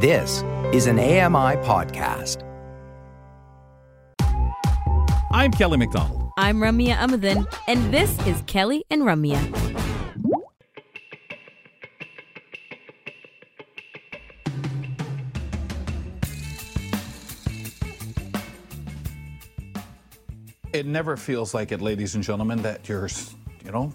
This is an AMI podcast. I'm Kelly McDonald. I'm Ramya Amuthan, and this is Kelly and Ramya. It never feels like it, ladies and gentlemen, that you're, you know,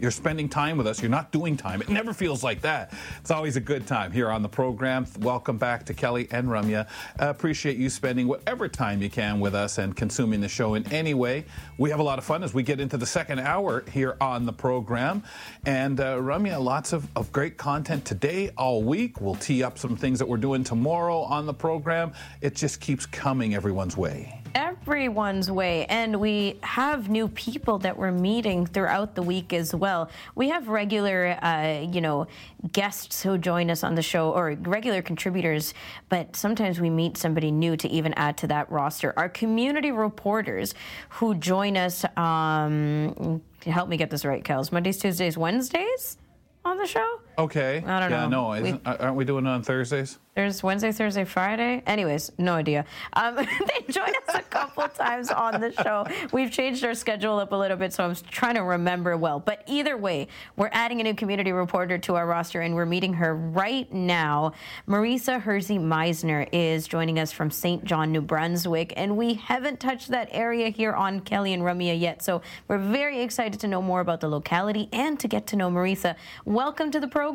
you're spending time with us. You're not doing time. It never feels like that. It's always a good time here on the program. Welcome back to Kelly and Ramya. Uh, appreciate you spending whatever time you can with us and consuming the show in any way. We have a lot of fun as we get into the second hour here on the program. And uh, Ramya, lots of, of great content today, all week. We'll tee up some things that we're doing tomorrow on the program. It just keeps coming everyone's way everyone's way. And we have new people that we're meeting throughout the week as well. We have regular, uh, you know, guests who join us on the show or regular contributors, but sometimes we meet somebody new to even add to that roster. Our community reporters who join us, um, help me get this right, Kels, Mondays, Tuesdays, Wednesdays on the show? Okay. I don't yeah, know. no, we, aren't we doing it on Thursdays? There's Wednesday, Thursday, Friday. Anyways, no idea. Um, they joined us a couple times on the show. We've changed our schedule up a little bit, so I'm trying to remember well. But either way, we're adding a new community reporter to our roster, and we're meeting her right now. Marisa Hersey Meisner is joining us from Saint John, New Brunswick, and we haven't touched that area here on Kelly and Ramya yet. So we're very excited to know more about the locality and to get to know Marisa. Welcome to the program.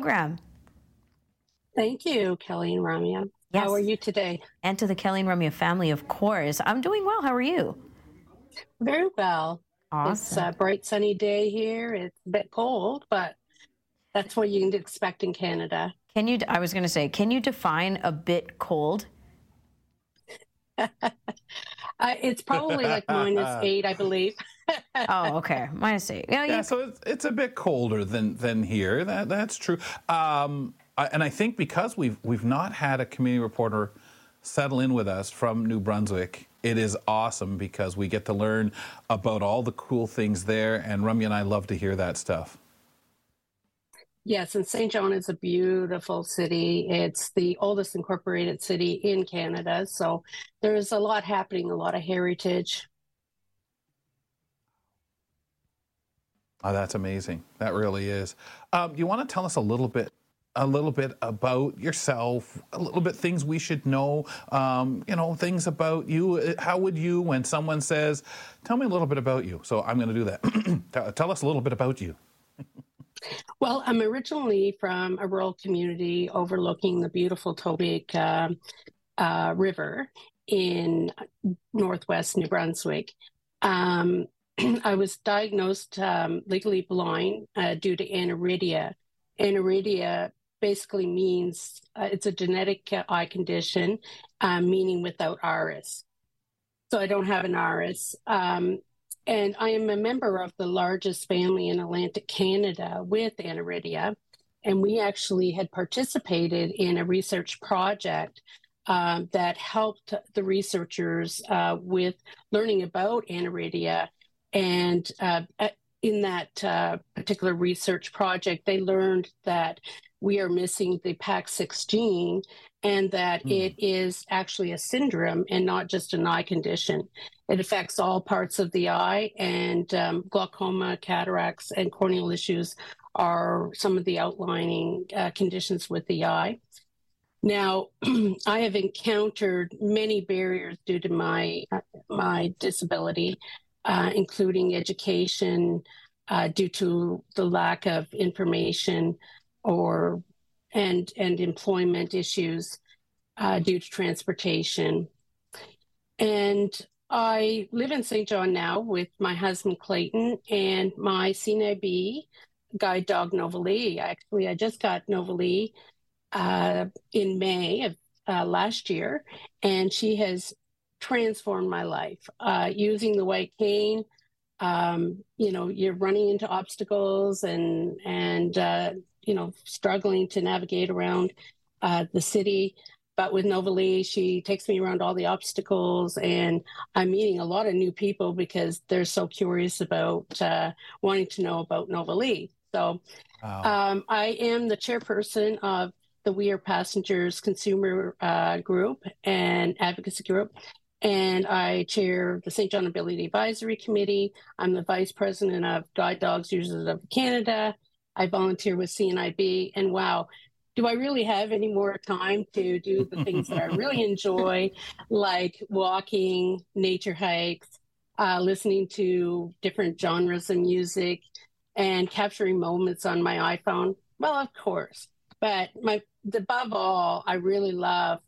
Thank you, Kelly and Ramya. Yes. How are you today? And to the Kelly and Ramya family, of course. I'm doing well. How are you? Very well. Awesome. It's a bright sunny day here. It's a bit cold, but that's what you can expect in Canada. Can you? I was going to say, can you define a bit cold? uh, it's probably like minus eight, I believe. oh, okay, minus eight. Yeah, yeah so it's, it's a bit colder than than here. That that's true. Um, and I think because we've we've not had a community reporter settle in with us from New Brunswick, it is awesome because we get to learn about all the cool things there. And Ramya and I love to hear that stuff. Yes, and Saint John is a beautiful city. It's the oldest incorporated city in Canada. So there's a lot happening, a lot of heritage. Oh, that's amazing. That really is. Um, you want to tell us a little bit a little bit about yourself, a little bit things we should know, um, you know, things about you. How would you, when someone says, tell me a little bit about you? So I'm going to do that. tell us a little bit about you. well, I'm originally from a rural community overlooking the beautiful Tobique uh, uh, River in northwest New Brunswick. Um, I was diagnosed um, legally blind uh, due to aniridia. Aniridia basically means uh, it's a genetic uh, eye condition, um, meaning without iris. So I don't have an iris. Um, and I am a member of the largest family in Atlantic Canada with aniridia. And we actually had participated in a research project um, that helped the researchers uh, with learning about aniridia. And uh, in that uh, particular research project, they learned that we are missing the PAX6 gene and that mm. it is actually a syndrome and not just an eye condition. It affects all parts of the eye, and um, glaucoma, cataracts, and corneal issues are some of the outlining uh, conditions with the eye. Now, I have encountered many barriers due to my uh, my disability, uh, including education, uh, due to the lack of information or and and employment issues uh, due to transportation. And I live in Saint John now with my husband Clayton and my CNIB guide dog Novalee. Actually, I just got Novalee uh, in May of uh, last year, and she has transformed my life. Uh, using the white cane, um, you know, you're running into obstacles and and uh, you know struggling to navigate around uh, the city. But with Novalee, she takes me around all the obstacles, and I'm meeting a lot of new people because they're so curious about uh, wanting to know about Novalee. So, wow. um, I am the chairperson of the We Are Passengers consumer uh, group and advocacy group, and I chair the Saint John Ability Advisory Committee. I'm the vice president of Guide Dogs Users of Canada. I volunteer with CNIB, and wow, do I really have any more time to do the things that I really enjoy, like walking, nature hikes, uh, listening to different genres of music, and capturing moments on my iPhone? Well, of course. But my above all, I really love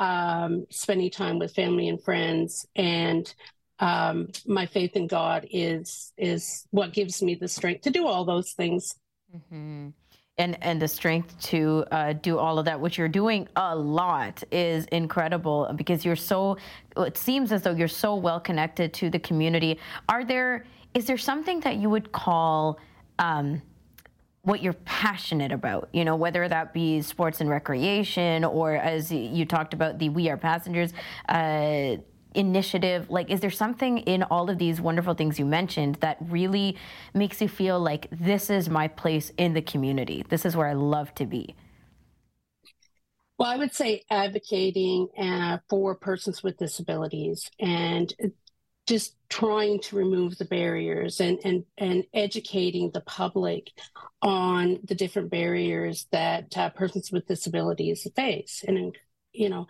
um, spending time with family and friends, and um, my faith in God is is what gives me the strength to do all those things. Mm-hmm. And and the strength to uh, do all of that, which you're doing a lot, is incredible because you're so. It seems as though you're so well connected to the community. Are there? Is there something that you would call? Um, what you're passionate about, you know, whether that be sports and recreation or as you talked about the We Are Passengers uh, initiative. Like, is there something in all of these wonderful things you mentioned that really makes you feel like this is my place in the community? This is where I love to be? Well, I would say advocating uh, for persons with disabilities and just trying to remove the barriers and, and, and educating the public on the different barriers that uh, persons with disabilities face. And you know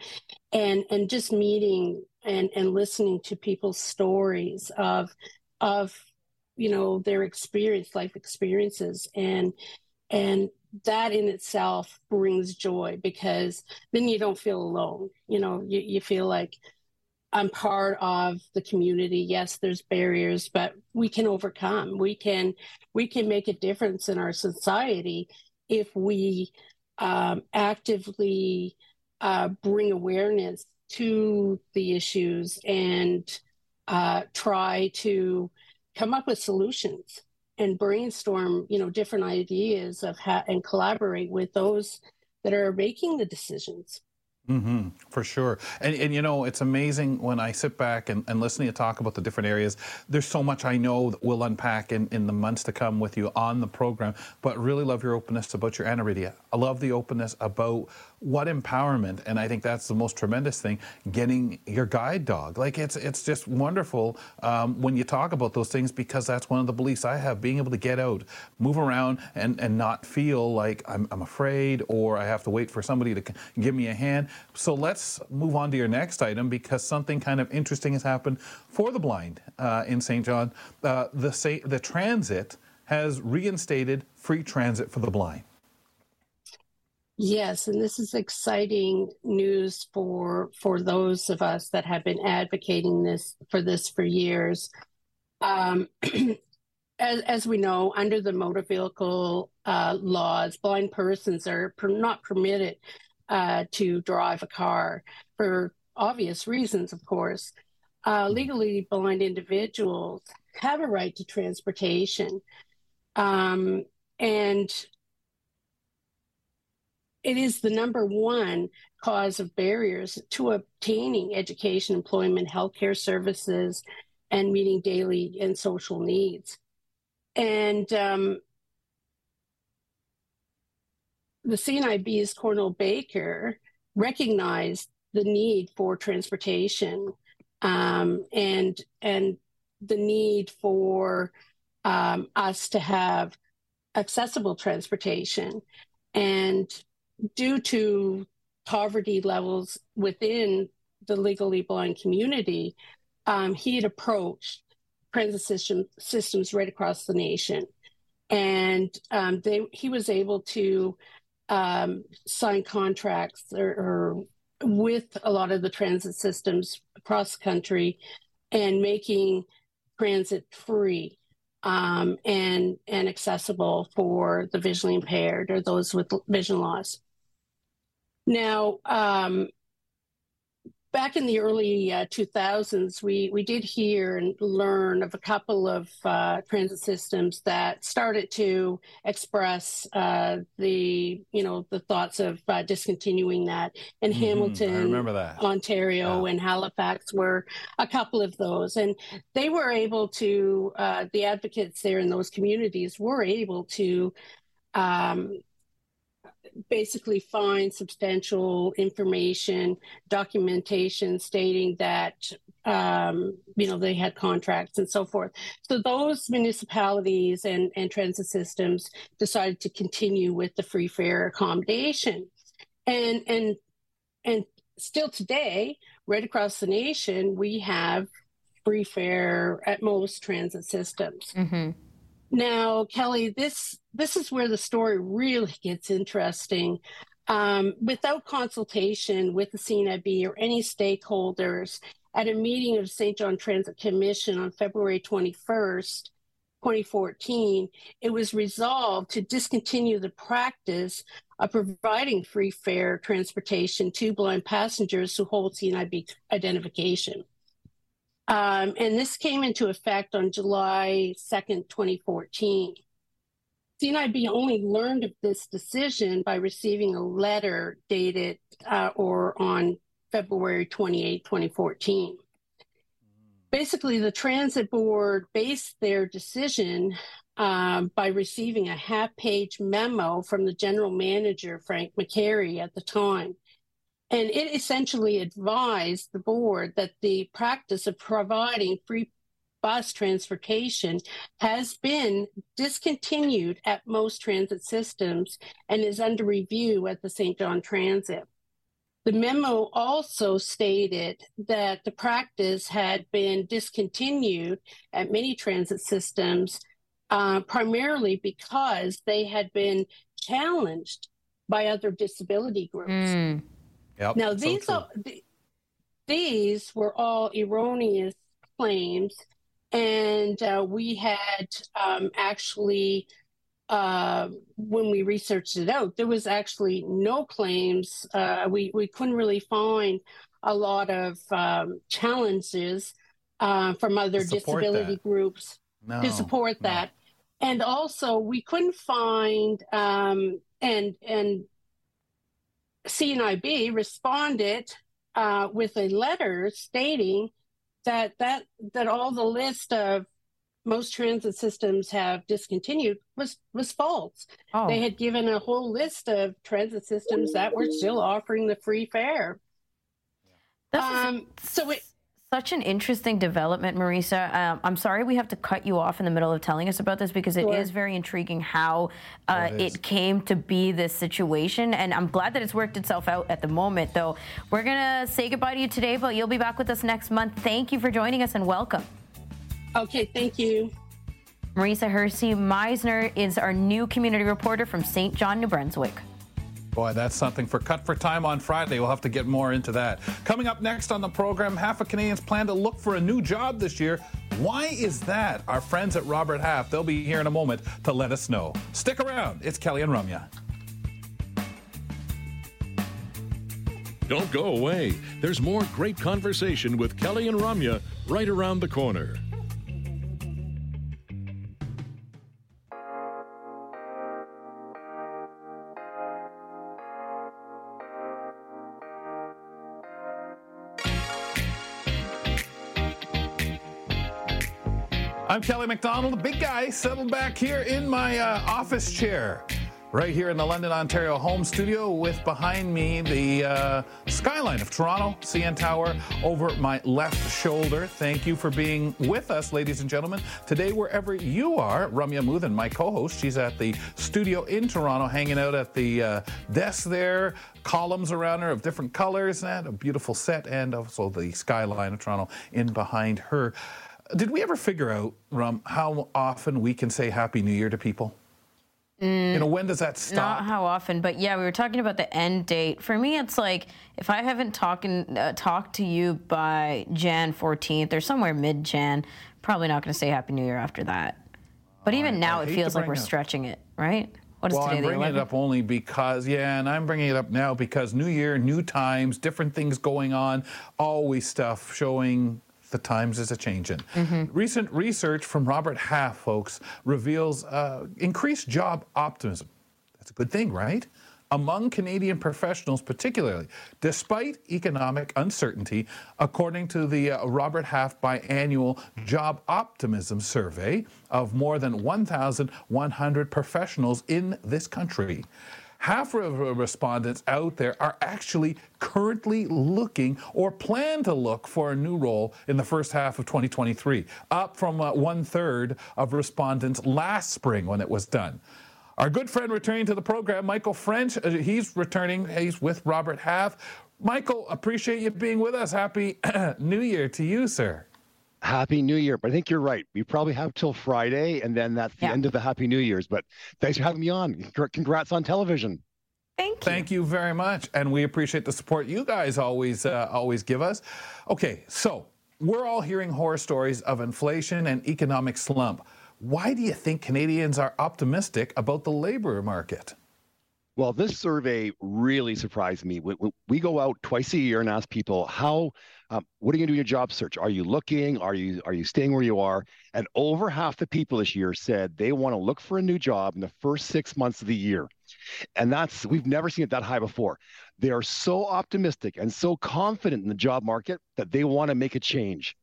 and and just meeting and and listening to people's stories of of you know their experience life experiences. And and that in itself brings joy because then you don't feel alone. You know you, you feel like I'm part of the community. Yes, there's barriers, but we can overcome. We can we can make a difference in our society if we um, actively uh, bring awareness to the issues and uh, try to come up with solutions and brainstorm, you know, different ideas of how and collaborate with those that are making the decisions. Mm-hmm, for sure. And, and you know, it's amazing when I sit back and, and listen to you talk about the different areas. There's so much I know that we'll unpack in, in the months to come with you on the program, but really love your openness about your aniridia. I love the openness about what empowerment and i think that's the most tremendous thing getting your guide dog. Like it's it's just wonderful um, when you talk about those things because that's one of the beliefs i have being able to get out move around and and not feel like i'm, I'm afraid or i have to wait for somebody to give me a hand. So let's move on to your next item because something kind of interesting has happened for the blind uh, in Saint John. Uh, the, the transit has reinstated free transit for the blind Yes, and this is exciting news for for those of us that have been advocating this for this for years. Um, as, as we know, under the motor vehicle uh, laws, blind persons are per, not permitted uh, to drive a car for obvious reasons, of course. Uh, legally blind individuals have a right to transportation. Um, and it is the number one cause of barriers to obtaining education, employment, healthcare services, and meeting daily and social needs. And um, the CNIB's Colonel Baker recognized the need for transportation um, and and the need for um, us to have accessible transportation. And due to poverty levels within the legally blind community, um, he had approached transit system, systems right across the nation. And um, they, he was able to um, sign contracts or, or, with a lot of the transit systems across the country and making transit free um, and and accessible for the visually impaired or those with vision loss. Now, um, back in the early uh, 2000s, we, we did hear and learn of a couple of uh, transit systems that started to express uh, the, you know, the thoughts of uh, discontinuing that. And mm-hmm. Hamilton, that. Ontario, yeah. and Halifax were a couple of those. And they were able to, uh, the advocates there in those communities were able to um, basically find substantial information, documentation stating that um, you know they had contracts and so forth. So those municipalities and, and transit systems decided to continue with the free fare accommodation, and and and still today, right across the nation, we have free fare at most transit systems. Mm-hmm. Now, Kelly, this this is where the story really gets interesting. Um, without consultation with the CNIB or any stakeholders, at a meeting of Saint John Transit Commission on February 21st, 2014, it was resolved to discontinue the practice of providing free fare transportation to blind passengers who hold CNIB identification. Um, and this came into effect on July 2nd, 2014. CNIB only learned of this decision by receiving a letter dated uh, or on February 28, 2014. Basically, the transit board based their decision um, by receiving a half page memo from the general manager, Frank McCary, at the time. And it essentially advised the board that the practice of providing free bus transportation has been discontinued at most transit systems and is under review at the Saint John Transit. The memo also stated that the practice had been discontinued at many transit systems uh, primarily because they had been challenged by other disability groups. Mm. Yep, now these so are, th- these were all erroneous claims, and uh, we had um, actually. Uh, when we researched it out, there was actually no claims. Uh, we we couldn't really find a lot of um, challenges uh, from other disability that. groups no, to support no. that, and also we couldn't find um, and and CNIB responded uh, with a letter stating that that that all the list of most transit systems have discontinued was was false. Oh. They had given a whole list of transit systems that were still offering the free fare. Um, so it such an interesting development, Marisa. Um, I'm sorry we have to cut you off in the middle of telling us about this because it sure. is very intriguing how uh, it, it, came to be this situation. And I'm glad that it's worked itself out at the moment, though. We're going to say goodbye to you today, but you'll be back with us next month. Thank you for joining us and welcome. Okay, thank you. Marisa Hersey Meisner is our new community reporter from Saint John, New Brunswick. Boy, that's something for Cut for Time on Friday. We'll have to get more into that. Coming up next on the program, half of Canadians plan to look for a new job this year. Why is that? Our friends at Robert Half, they'll be here in a moment to let us know. Stick around. It's Kelly and Ramya. Don't go away. There's more great conversation with Kelly and Ramya right around the corner. I'm Kelly McDonald, the big guy, settled back here in my uh, office chair, right here in the London, Ontario home studio, with behind me the uh, skyline of Toronto, CN Tower over my left shoulder. Thank you for being with us, ladies and gentlemen. Today, wherever you are, Ramya Amuthan, my co host, she's at the studio in Toronto, hanging out at the uh, desk there, columns around her of different colors, and a beautiful set, and also the skyline of Toronto in behind her. Did we ever figure out, Rum, how often we can say Happy New Year to people? Mm, you know, when does that stop? Not how often, but yeah, we were talking about the end date. For me, it's like if I haven't talking uh, talked to you by Jan 14th or somewhere mid Jan, probably not going to say Happy New Year after that. But even I, now, I it feels like we're up. stretching it, right? What is well, today, I'm bringing it up only because, yeah, and I'm bringing it up now because New Year, new times, different things going on, always stuff showing the times is a changing. Mm-hmm. Recent research from Robert Half, folks, reveals uh, increased job optimism. That's a good thing, right? Among Canadian professionals, particularly, despite economic uncertainty, according to the uh, Robert Half biannual Job Optimism Survey of more than 1,100 professionals in this country. Half of respondents out there are actually currently looking or plan to look for a new role in the first half of 2023, up from uh, one third of respondents last spring when it was done. Our good friend returning to the program, Michael French, uh, he's returning. He's with Robert Half. Michael, appreciate you being with us. Happy New Year to you, sir. Happy New Year. But I think you're right. We probably have till Friday, and then that's the Yeah. end of the Happy New Year's. But thanks for having me on. Congrats on television. Thank you. Thank you very much, and we appreciate the support you guys always uh, always give us. Okay, so we're all hearing horror stories of inflation and economic slump. Why do you think Canadians are optimistic about the labor market? Well, this survey really surprised me. We, we- go out twice a year and ask people how, um, what are you going to do in your job search? Are you looking? Are you are you staying where you are? And over half the people this year said they want to look for a new job in the first six months of the year. And that's we've never seen it that high before. They are so optimistic and so confident in the job market that they want to make a change.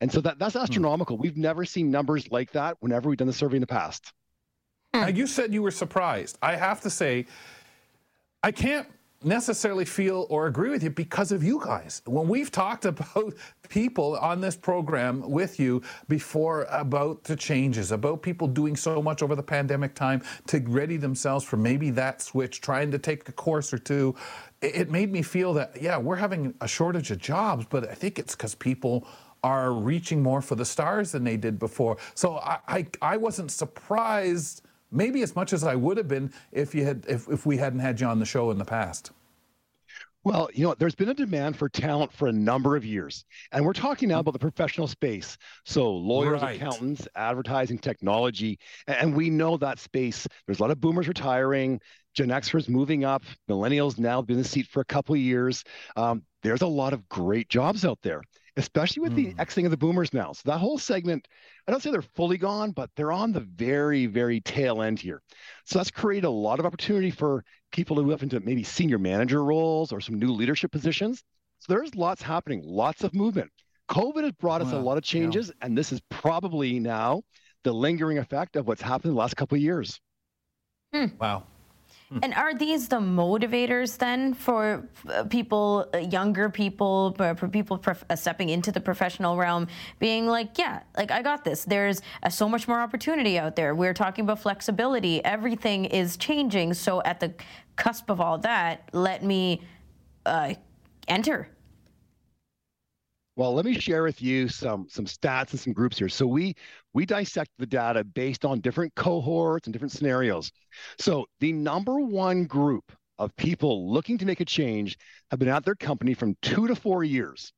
And so that, that's astronomical. We've never seen numbers like that whenever we've done the survey in the past. Mm. Now, you said you were surprised. I have to say, I can't necessarily feel or agree with you because of you guys. When we've talked about people on this program with you before about the changes, about people doing so much over the pandemic time to ready themselves for maybe that switch, trying to take a course or two, it it made me feel that, yeah, we're having a shortage of jobs, but I think it's because people are reaching more for the stars than they did before. So I, I, I wasn't surprised maybe as much as I would have been if you had if, if we hadn't had you on the show in the past. Well, you know, there's been a demand for talent for a number of years. And we're talking now about the professional space. So, lawyers, Right. accountants, advertising, technology. And we know that space. There's a lot of boomers retiring, Gen Xers moving up, millennials now been in the seat for a couple of years. Um, there's a lot of great jobs out there, especially with the Mm. Xing of the boomers now. So, that whole segment, I don't say they're fully gone, but they're on the very, very tail end here. So, that's created a lot of opportunity for people to move up into maybe senior manager roles or some new leadership positions. So there's lots happening, lots of movement. COVID has brought us a lot of yeah. changes, and this is probably now the lingering effect of what's happened in the last couple of years. Wow. And are these the motivators then for uh, people, uh, younger people, for people prof- uh, stepping into the professional realm, being like, yeah, like I got this. There's so much more opportunity out there. We're talking about flexibility. Everything is changing. So at the cusp of all that, let me uh, enter. Well, let me share with you some some stats and some groups here. So we we dissect the data based on different cohorts and different scenarios. So the number one group of people looking to make a change have been at their company from two to four years.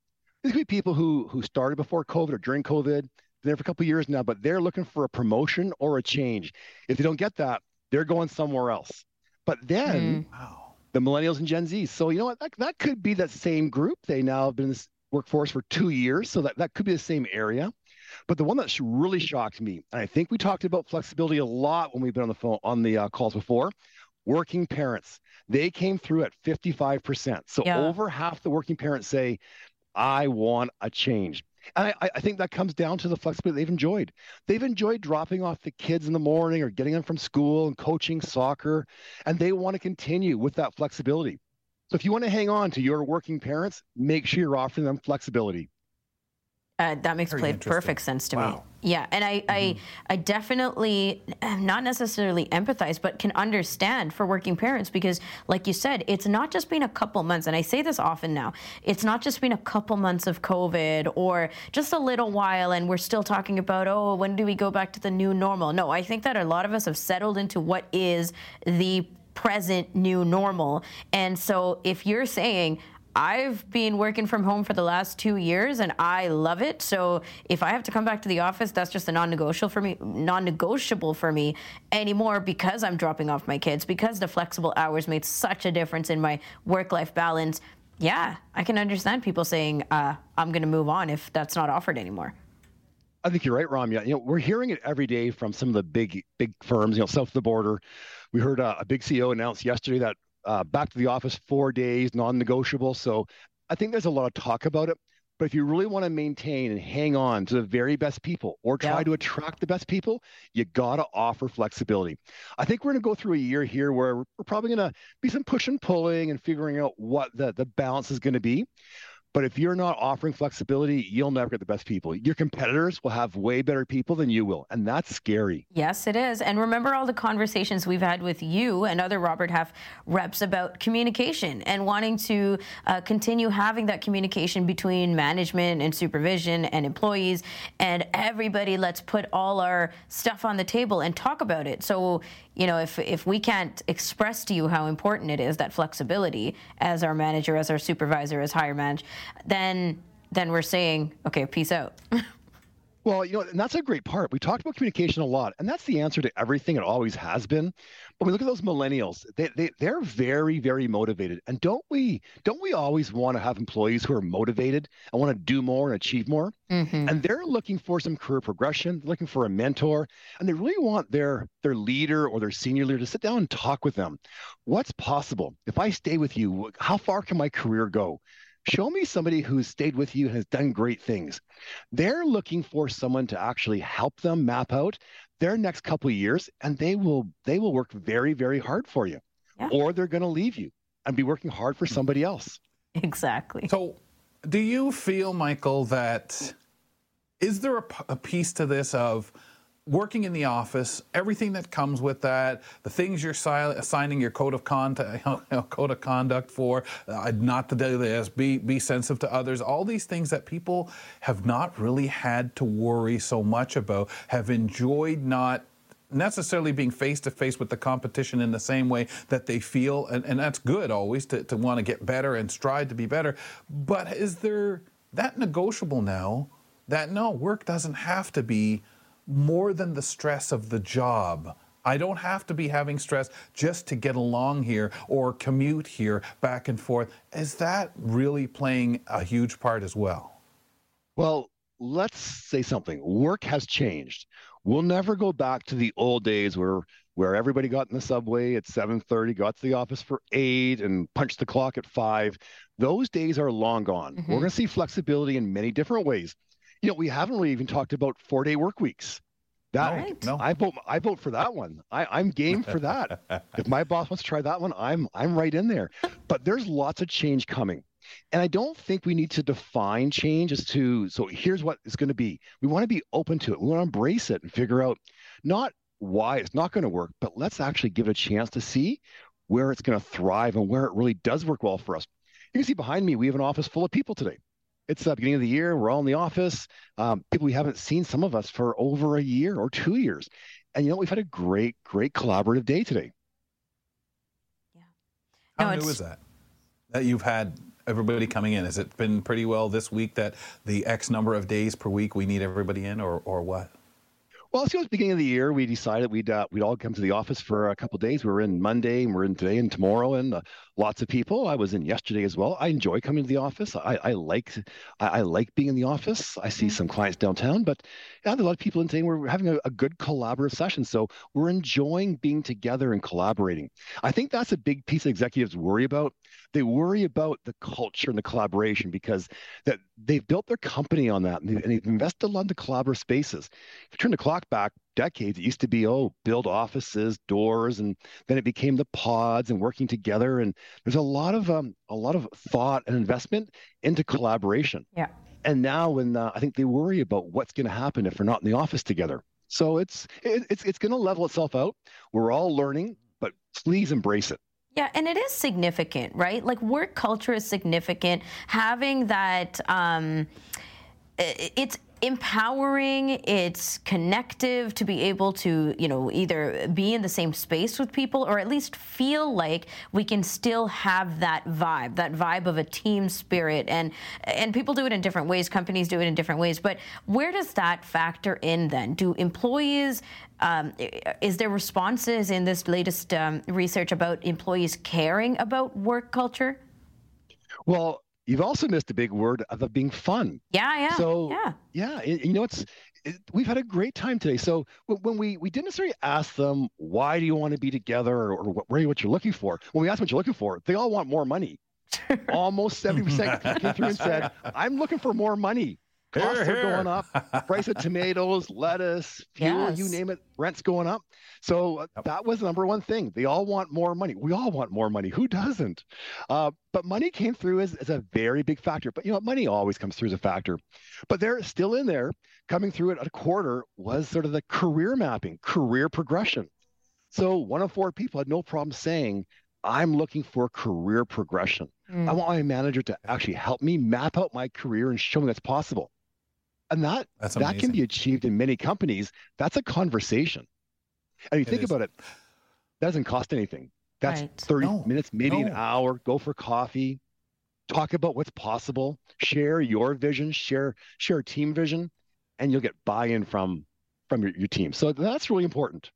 These could be people who who started before COVID or during COVID, been there for a couple of years now, but they're looking for a promotion or a change. If they don't get that, they're going somewhere else. But then hmm. Wow. the millennials and Gen Z. So you know what? That, that could be that same group. They now have been in this workforce for two years, so that, that could be the same area. But the one that really shocked me, and I think we talked about flexibility a lot when we've been on the phone on the uh, calls before. Working parents, they came through at 55%. So Yeah. over half the working parents say, "I want a change." And I, I- I think that comes down to the flexibility they've enjoyed. They've enjoyed dropping off the kids in the morning or getting them from school and coaching soccer, and they want to continue with that flexibility. So if you want to hang on to your working parents, make sure you're offering them flexibility. Uh, that makes Very play perfect sense to me. Wow. Yeah, and I, I, I definitely am not necessarily empathize, but can understand for working parents because, like you said, it's not just been a couple months, and I say this often now. It's not just been a couple months of COVID or just a little while, and we're still talking about, oh, when do we go back to the new normal? No, I think that a lot of us have settled into what is the present new normal, and so if you're saying I've been working from home for the last two years and I love it. So if I have to come back to the office, that's just a non-negotiable for me, non-negotiable for me anymore because I'm dropping off my kids, because the flexible hours made such a difference in my work-life balance. Yeah, I can understand people saying, uh, I'm going to move on if that's not offered anymore. I think you're right, Ramya. You know, we're hearing it every day from some of the big, big firms. You know, south of the border, we heard uh, a big CEO announce yesterday that uh, back to the office four days, non-negotiable. So I think there's a lot of talk about it, But if you really want to maintain and hang on to the very best people or try Yeah. to attract the best people, you got to offer flexibility. I think we're going to go through a year here where we're probably going to be some push and pulling and figuring out what the, the balance is going to be. But if you're not offering flexibility, you'll never get the best people. Your competitors will have way better people than you will. And that's scary. Yes, it is. And remember all the conversations we've had with you and other Robert Half reps about communication and wanting to uh, continue having that communication between management and supervision and employees and everybody. Let's put all our stuff on the table and talk about it. So, you know, if, if we can't express to you how important it is, that flexibility as our manager, as our supervisor, as higher manage, then then we're saying, okay, peace out. Well, you know, and that's a great part. We talked about communication a lot, and that's the answer to everything. It always has been. But we look at those millennials; they, they they're very, very motivated. And don't we don't we always want to have employees who are motivated and want to do more and achieve more? Mm-hmm. And they're looking for some career progression, they're looking for a mentor, and they really want their their leader or their senior leader to sit down and talk with them. What's possible if I stay with you? How far can my career go? Show me somebody who's stayed with you and has done great things. They're looking for someone to actually help them map out their next couple of years, and they will they will work very very hard for you, Yeah. or they're going to leave you and be working hard for somebody else. exactly. So, do you feel, Michael, that is there a, p- a piece to this of working in the office, everything that comes with that, the things you're si- signing your code of conduct, code of conduct for, uh, not to do this, be be sensitive to others, all these things that people have not really had to worry so much about, have enjoyed not necessarily being face to face with the competition in the same way that they feel, and, and that's good always to, to want to get better and strive to be better. But is there that negotiable now that no, work doesn't have to be more than the stress of the job? I don't have to be having stress just to get along here or commute here back and forth. Is that really playing a huge part as well? Well, let's say something. Work has changed. We'll never go back to the old days where where everybody got in the subway at 7:30, got to the office for 8 and punched the clock at 5. Those days are long gone. We're mm-hmm. going to see flexibility in many different ways. You know, we haven't really even talked about 4-day work weeks. That Right. No. I vote I vote for that one. I, I'm game for that. if my boss wants to try that one, I'm I'm right in there. But there's lots of change coming. And I don't think we need to define change as to so here's what it's going to be. We want to be open to it. We want to embrace it and figure out not why it's not going to work, but let's actually give it a chance to see where it's going to thrive and where it really does work well for us. You can see behind me, we have an office full of people today. It's the beginning of the year. We're all in the office. Um, people we haven't seen, some of us, for over a year or two years. And you know, we've had a great, great collaborative day today. How No, new is that? That you've had everybody coming in? Has it been pretty well this week that the X number of days per week we need everybody in, or or what? Well, so at the beginning of the year, we decided we'd uh, we'd all come to the office for a couple of days. We were in Monday, and we're in today and tomorrow, and uh, lots of people. I was in yesterday as well. I enjoy coming to the office. I, I like I, I like being in the office. I see some clients downtown, but there a lot of people in today. We're having a, a good collaborative session, so we're enjoying being together and collaborating. I think that's a big piece executives worry about. They worry about the culture and the collaboration because that they've built their company on that, and they've, and they've invested a lot into collaborative spaces. If you turn the clock back decades, it used to be oh, build offices, doors, and then it became the pods and working together. And there's a lot of um, a lot of thought and investment into collaboration. Yeah. And now, when uh, I think they worry about what's going to happen if we're not in the office together. So it's it, it's it's going to level itself out. We're all learning, but please embrace it. Yeah, and it is significant, right? Like work culture is significant. Having that, um, it's empowering. It's connective to be able to, you know, either be in the same space with people or at least feel like we can still have that vibe, that vibe of a team spirit. And and people do it in different ways. Companies do it in different ways. But where does that factor in then? Do employees um, is there responses in this latest um, research about employees caring about work culture? Well, you've also missed a big word of being fun. Yeah, yeah, So yeah. yeah, you know it's it, we've had a great time today. So when, when we we didn't necessarily ask them why do you want to be together or, or what, what you're looking for. When we asked what you're looking for, they all want more money. Almost 70% came through and said, I'm looking for more money. Costs Here, are going here. up. Price of tomatoes, lettuce, fuel, you name it, rent's going up. So uh, Yep. that was the number one thing. They all want more money. We all want more money. Who doesn't? Uh, but money came through as, as a very big factor. But you know, money always comes through as a factor. But they're still in there, coming through at a quarter was sort of the career mapping, career progression. So one of four people had no problem saying, I'm looking for career progression. Mm. I want my manager to actually help me map out my career and show me that's possible. And that That's that can be achieved in many companies. That's a conversation. And you It think is. about it, that doesn't cost anything. That's Right. 30 No, minutes, maybe an hour, go for coffee, talk about what's possible, share your vision, share share team vision, and you'll get buy-in from from your, your team. So that's really important.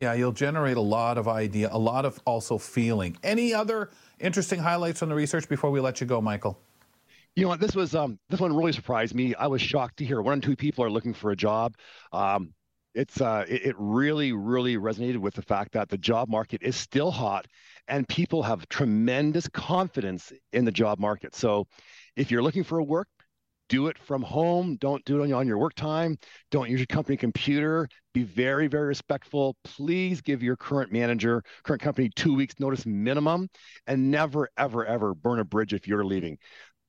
Yeah, you'll generate a lot of idea, a lot of also feeling. Any other interesting highlights on the research before we let you go, Michael? You know what? This was um this one really surprised me. I was shocked to hear one in two people are looking for a job. Um, it's uh it, it really really resonated with the fact that the job market is still hot and people have tremendous confidence in the job market. So if you're looking for a work, do it from home. Don't do it on your, on your work time. Don't use your company computer. Be very, very respectful. Please give your current manager, current company two weeks notice minimum and never, ever, ever burn a bridge if you're leaving.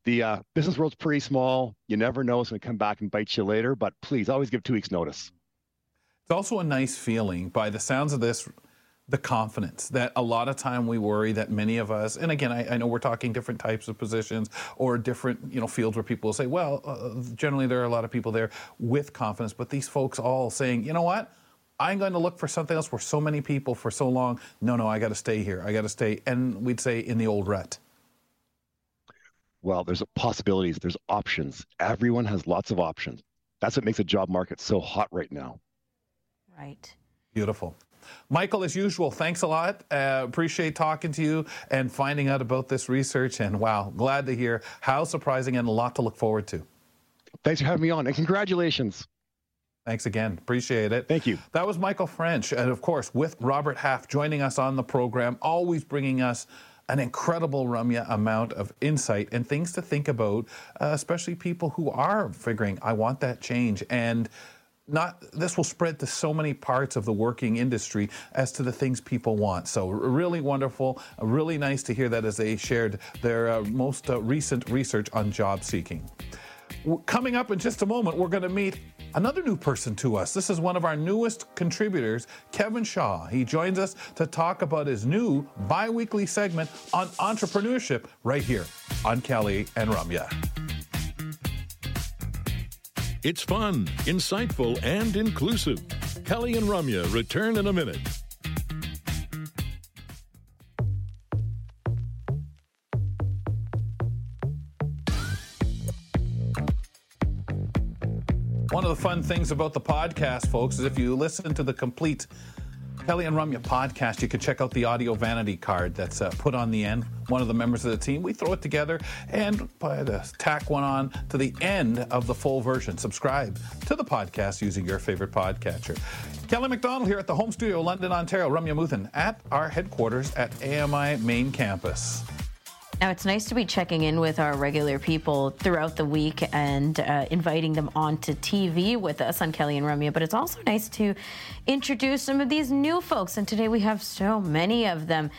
The uh, business world's pretty small. You never know it's going to come back and bite you later, but please always give two weeks notice. It's also a nice feeling, by the sounds of this, the confidence that a lot of time we worry that many of us, and again, I, I know we're talking different types of positions or different you know fields where people say, well, uh, generally there are a lot of people there with confidence, but these folks all saying, you know what? I'm going to look for something else where so many people for so long, no, no, I got to stay here. I got to stay. And we'd say in the old rut. Well, there's possibilities, there's options. Everyone has lots of options. That's what makes the job market so hot right now. Right. Beautiful. Michael, as usual, thanks a lot. Uh, appreciate talking to you and finding out about this research. And wow, glad to hear how surprising and a lot to look forward to. Thanks for having me on and congratulations. Thanks again. Appreciate it. Thank you. That was Michael French, and of course, with Robert Half joining us on the program, always bringing us an incredible Ramya amount of insight and things to think about, uh, especially people who are figuring, I want that change. And not this will spread to so many parts of the working industry as to the things people want. So really wonderful, uh, really nice to hear that as they shared their uh, most uh, recent research on job seeking. Coming up in just a moment, we're going to meet another new person to us. This is one of our newest contributors, Kevin Shaw. He joins us to talk about his new bi weekly segment on entrepreneurship right here on Kelly and Ramya. It's fun, insightful, and inclusive. Kelly and Ramya return in a minute. One of the fun things about the podcast, folks, is if you listen to the complete Kelly and Ramya podcast, you can check out the audio vanity card that's uh, put on the end. One of the members of the team, we throw it together and by the tack one on to the end of the full version. Subscribe to the podcast using your favorite podcatcher. Kelly McDonald here at the home studio, London, Ontario. Ramya Muthan at our headquarters at AMI main campus. Now, it's nice to be checking in with our regular people throughout the week and uh, inviting them onto TV with us on Kelly and Ramya, but it's also nice to introduce some of these new folks. And today we have so many of them.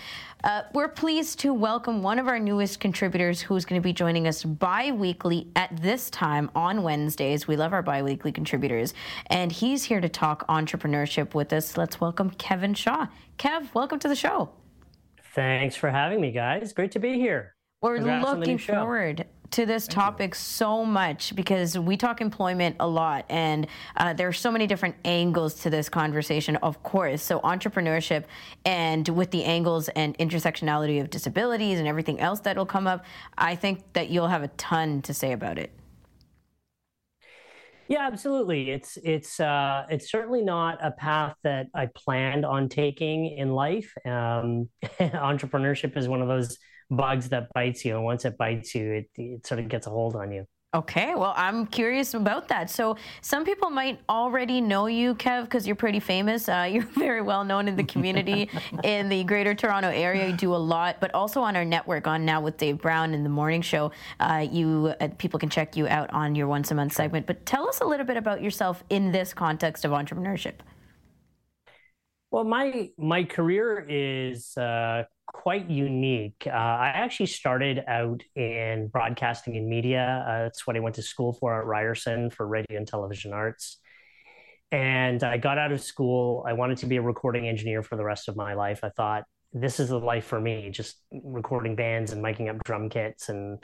Uh, we're pleased to welcome one of our newest contributors who's going to be joining us bi weekly at this time on Wednesdays. We love our bi weekly contributors. And he's here to talk entrepreneurship with us. Let's welcome Kevin Shaw. Kev, welcome to the show. Thanks for having me, guys. Great to be here. We're looking forward to this topic so much because we talk employment a lot, and uh, there are so many different angles to this conversation, of course. So, entrepreneurship and with the angles and intersectionality of disabilities and everything else that'll come up, I think that you'll have a ton to say about it. Yeah, absolutely. It's it's uh, it's certainly not a path that I planned on taking in life. Um, entrepreneurship is one of those bugs that bites you, and once it bites you, it, it sort of gets a hold on you. Okay, well, I'm curious about that. So, some people might already know you, Kev, because you're pretty famous. Uh, you're very well known in the community in the Greater Toronto area. You do a lot, but also on our network on Now with Dave Brown in the morning show. Uh, you uh, people can check you out on your once a month segment. But tell us a little bit about yourself in this context of entrepreneurship. Well, my my career is uh, quite unique. Uh, I actually started out in broadcasting and media. Uh, that's what I went to school for at Ryerson for radio and television arts. And I got out of school. I wanted to be a recording engineer for the rest of my life. I thought this is the life for me, just recording bands and miking up drum kits and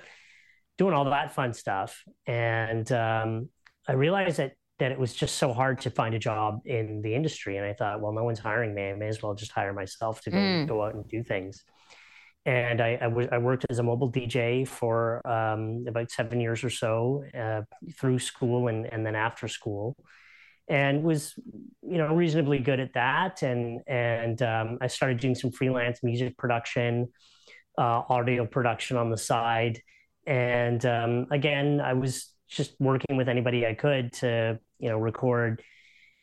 doing all that fun stuff. And um, I realized that that it was just so hard to find a job in the industry. And I thought, well, no one's hiring me. I may as well just hire myself to go, mm. go out and do things. And I, I, w- I worked as a mobile DJ for um, about seven years or so uh, through school and, and then after school and was you know reasonably good at that and and um, i started doing some freelance music production uh, audio production on the side and um, again i was just working with anybody I could to, you know, record,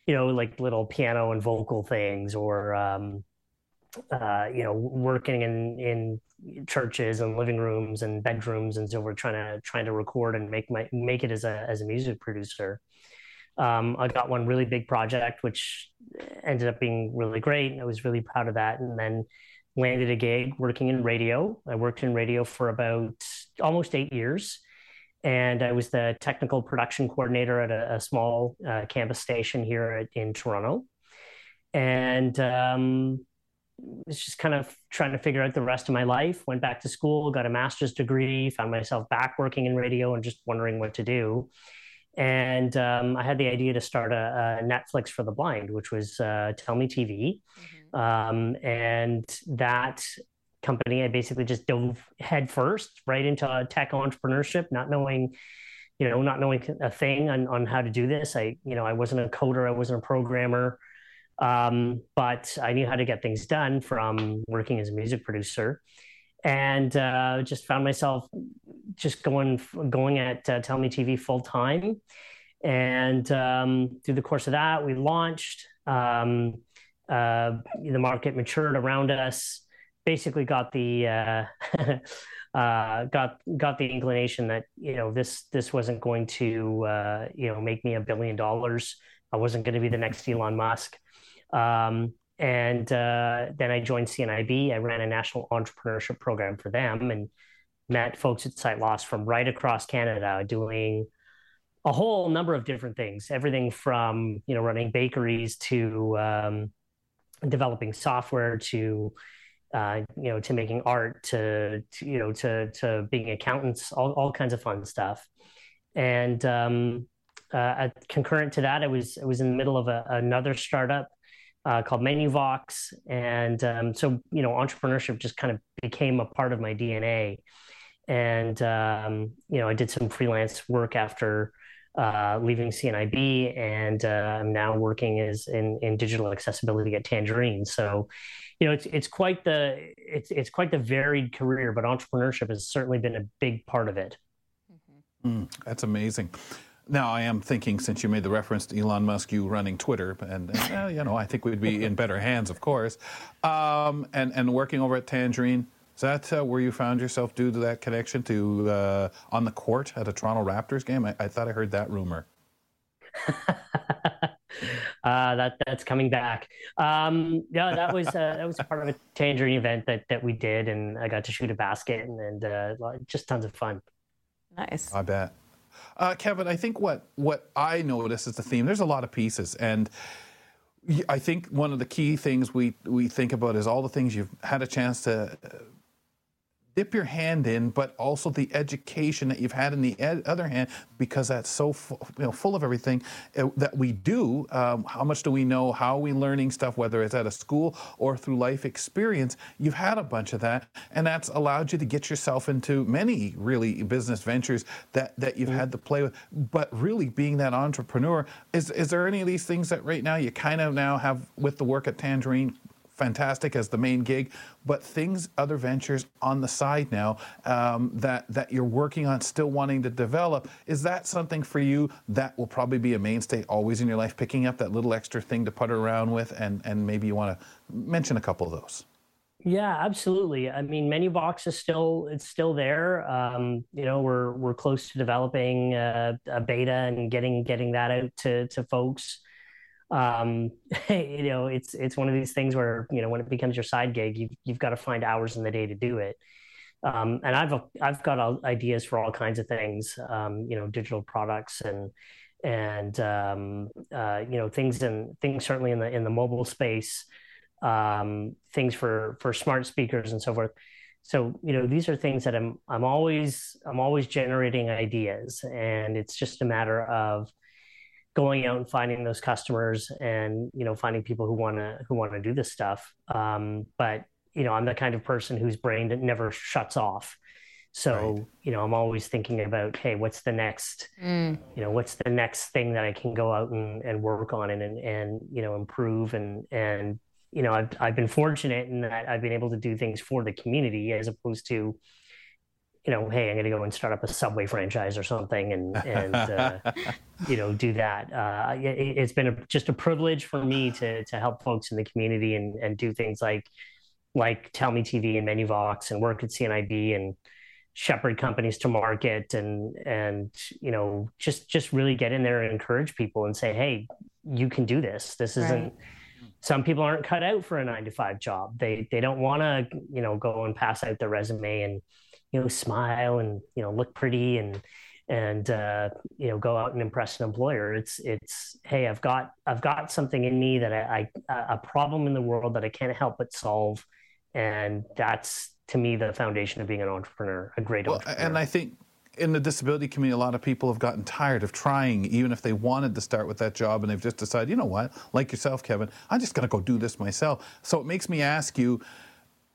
you know, like little piano and vocal things or, um, uh, you know, working in, in churches and living rooms and bedrooms and so we're trying to, trying to record and make my, make it as a, as a music producer. Um, I got one really big project, which ended up being really great. I was really proud of that. And then landed a gig working in radio. I worked in radio for about almost eight years and I was the technical production coordinator at a, a small uh, campus station here at, in Toronto. And um, was just kind of trying to figure out the rest of my life. Went back to school, got a master's degree, found myself back working in radio and just wondering what to do. And um, I had the idea to start a, a, Netflix for the blind, which was uh, Tell Me TV. Mm-hmm. Um, and that company. I basically just dove headfirst right into tech entrepreneurship, not knowing, you know, not knowing a thing on, on how to do this. I, you know, I wasn't a coder, I wasn't a programmer, um, but I knew how to get things done from working as a music producer, and uh, just found myself just going going at uh, Tell Me TV full time. And um, through the course of that, we launched. Um, uh, the market matured around us basically got the uh, uh, got got the inclination that you know this this wasn't going to uh, you know make me a billion dollars. I wasn't going to be the next Elon Musk. Um, and uh, then I joined CNIB. I ran a national entrepreneurship program for them and met folks at Sight Loss from right across Canada doing a whole number of different things. Everything from you know running bakeries to um, developing software to uh, you know, to making art, to, to, you know, to to being accountants, all all kinds of fun stuff. And um, uh, concurrent to that, I was I was in the middle of a, another startup uh, called MenuVox, and um, so you know, entrepreneurship just kind of became a part of my DNA. And um, you know, I did some freelance work after uh, leaving CNIB, and uh, I'm now working as in, in digital accessibility at Tangerine. So, you know, it's it's quite the it's it's quite the varied career, but entrepreneurship has certainly been a big part of it. Mm, that's amazing. Now I am thinking, since you made the reference to Elon Musk, you running Twitter, and uh, you know, I think we'd be in better hands, of course. Um, and and working over at Tangerine, is that uh, where you found yourself due to that connection to uh, on the court at a Toronto Raptors game? I, I thought I heard that rumor. uh, that that's coming back. Um, yeah, that was uh, that was part of a tangerine event that that we did, and I got to shoot a basket and, and uh, just tons of fun. Nice. I bet. Uh, Kevin, I think what what I notice is the theme. There's a lot of pieces, and I think one of the key things we we think about is all the things you've had a chance to dip your hand in, but also the education that you've had in the ed- other hand, because that's so fu- you know, full of everything uh, that we do. Um, how much do we know? How are we learning stuff, whether it's at a school or through life experience? You've had a bunch of that, and that's allowed you to get yourself into many really business ventures that, that you've mm-hmm. had to play with. But really, being that entrepreneur, is, is there any of these things that right now you kind of now have with the work at Tangerine fantastic as the main gig, but things, other ventures on the side now um, that that you're working on, still wanting to develop. Is that something for you that will probably be a mainstay always in your life? Picking up that little extra thing to putter around with, and and maybe you want to mention a couple of those. Yeah, absolutely. I mean, MenuVox is still it's still there. Um, you know, we're we're close to developing a, a, beta and getting getting that out to to folks um, you know, it's it's one of these things where you know when it becomes your side gig, you've you've got to find hours in the day to do it. Um, and I've I've got ideas for all kinds of things, um, you know, digital products and and um, uh, you know things and things certainly in the in the mobile space, um, things for for smart speakers and so forth. So you know these are things that I'm I'm always I'm always generating ideas, and it's just a matter of going out and finding those customers and you know finding people who want to who want to do this stuff um, but you know i'm the kind of person whose brain never shuts off so right. you know i'm always thinking about hey what's the next mm. you know what's the next thing that i can go out and, and work on and, and and you know improve and and you know I've, I've been fortunate in that i've been able to do things for the community as opposed to you know, hey, I'm going to go and start up a Subway franchise or something, and and uh, you know, do that. Uh, it, has been a, just a privilege for me to to help folks in the community and and do things like like Tell Me TV and MenuVox and work at CNIB and shepherd companies to market and and you know just just really get in there and encourage people and say, hey, you can do this. This isn't. Right. Some people aren't cut out for a nine to five job. They they don't want to you know go and pass out their resume and you know smile and you know look pretty and and uh, you know go out and impress an employer. It's it's hey i've got i've got something in me that I, I a problem in the world that i can't help but solve. And that's to me the foundation of being an entrepreneur a great well, entrepreneur and i think in the disability community, a lot of people have gotten tired of trying, even if they wanted to start with that job, and they've just decided, you know what, like yourself, Kevin, I'm just going to go do this myself. So it makes me ask you,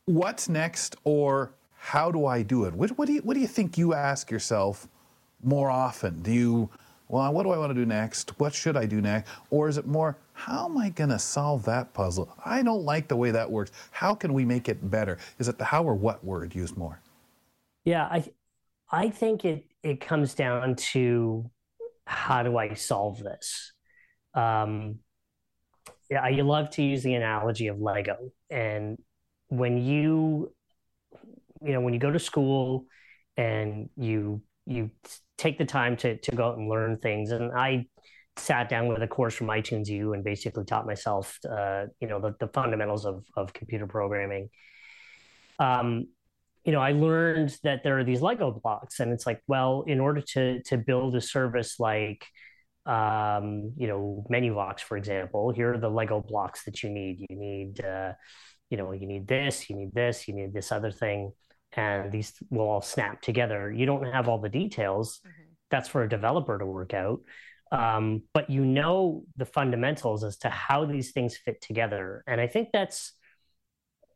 what's next, or how do I do it? What, what, do you, what do you think you ask yourself more often? Do you, well, what do I want to do next? What should I do next? Or is it more, how am I going to solve that puzzle? I don't like the way that works. How can we make it better? Is it the how or what word used more? Yeah, I, I think it, it comes down to how do I solve this? Um, yeah, I love to use the analogy of Lego. And when you you know when you go to school and you you take the time to to go out and learn things. And i sat down with a course from itunes u and basically taught myself uh, you know the, the fundamentals of of computer programming. Um you know i learned that there are these lego blocks and it's like well in order to to build a service like um you know MenuVox for example here are the lego blocks that you need. You need uh you know you need this you need this you need this other thing and these will all snap together. You don't have all the details. Mm-hmm. That's for a developer to work out. Um, but you know the fundamentals as to how these things fit together. And I think that's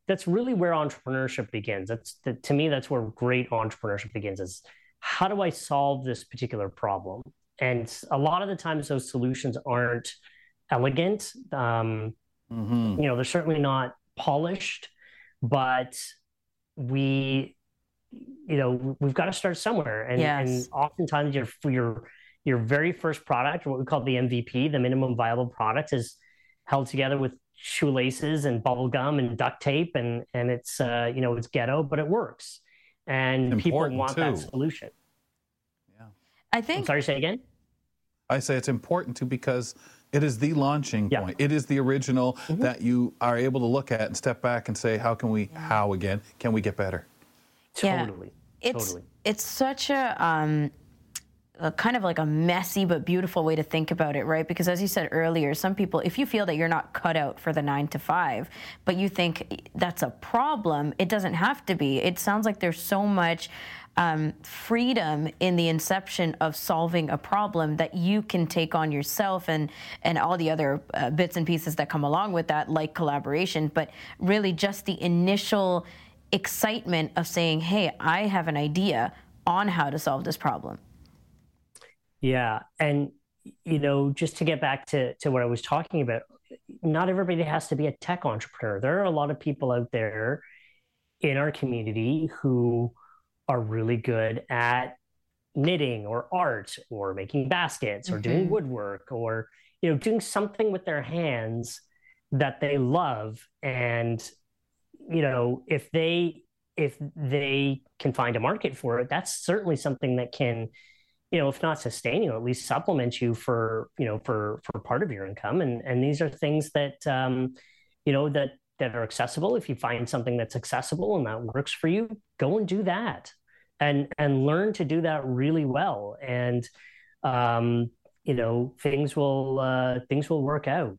that's really where entrepreneurship begins. That's the, to me, that's where great entrepreneurship begins is how do I solve this particular problem? And a lot of the times those solutions aren't elegant. Um, mm-hmm. You know, they're certainly not polished, but we you know we've got to start somewhere. And, yes. and oftentimes your your your very first product what we call the mvp the minimum viable product is held together with shoelaces and bubble gum and duct tape and and it's uh, you know it's ghetto but it works. And Important people want too. that solution. Yeah. I think I'm sorry say again? I say it's important too because it is the launching yeah. point. It is the original mm-hmm. that you are able to look at and step back and say, how can we, how again, can we get better? Totally. Yeah. It's, totally. it's such a, um, a kind of like a messy but beautiful way to think about it, right? Because as you said earlier, some people, if you feel that you're not cut out for the nine to five, but you think that's a problem, it doesn't have to be. It sounds like there's so much um, freedom in the inception of solving a problem that you can take on yourself and and all the other uh, bits and pieces that come along with that, like collaboration. But really, just the initial excitement of saying, "Hey, I have an idea on how to solve this problem." Yeah, and you know, just to get back to to what I was talking about, not everybody has to be a tech entrepreneur. There are a lot of people out there in our community who are really good at knitting or art or making baskets or mm-hmm. doing woodwork or you know doing something with their hands that they love and you know if they if they can find a market for it that's certainly something that can you know if not sustain you at least supplement you for you know for for part of your income and and these are things that um you know that that are accessible. If you find something that's accessible and that works for you go and do that and and learn to do that really well. And um you know things will uh things will work out.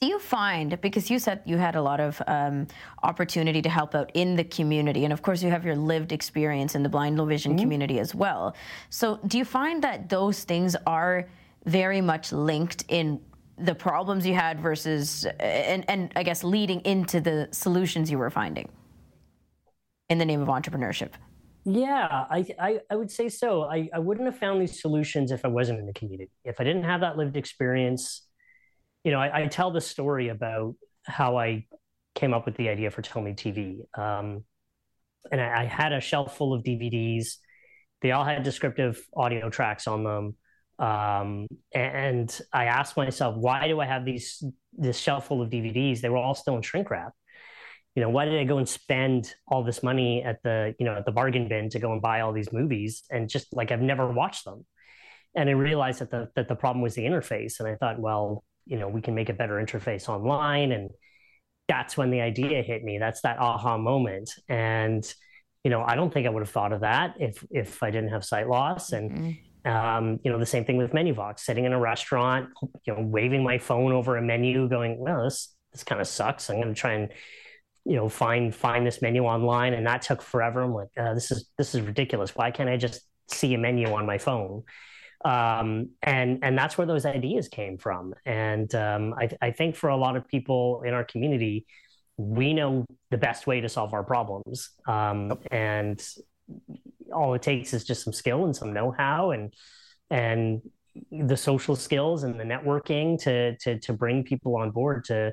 Do you find because you said you had a lot of um, opportunity to help out in the community and of course you have your lived experience in the blind low vision mm-hmm. community as well. So do you find that those things are very much linked in the problems you had versus and, and i guess leading into the solutions you were finding in the name of entrepreneurship yeah i i, I would say so I, I wouldn't have found these solutions if i wasn't in the community if i didn't have that lived experience you know, I, I, tell the story about how I came up with the idea for Tell Me TV. Um, and I, I, had a shelf full of DVDs. They all had descriptive audio tracks on them. Um, and I asked myself, why do I have these this shelf full of DVDs? They were all still in shrink wrap. You know, why did I go and spend all this money at the you know at the bargain bin to go and buy all these movies and just like I've never watched them? And I realized that the that the problem was the interface. And I thought, well, you know we can make a better interface online and that's when the idea hit me that's that aha moment and you know i don't think i would have thought of that if if i didn't have sight loss and mm-hmm. Um, you know the same thing with menuvox sitting in a restaurant you know waving my phone over a menu going well this this kind of sucks. I'm going to try and you know find find this menu online. And that took forever. I'm like uh, this is this is ridiculous. Why can't i just see a menu on my phone? Um, and and that's where those ideas came from. And um, I, I think for a lot of people in our community, we know the best way to solve our problems, um, and all it takes is just some skill and some know-how and and the social skills and the networking to to to bring people on board to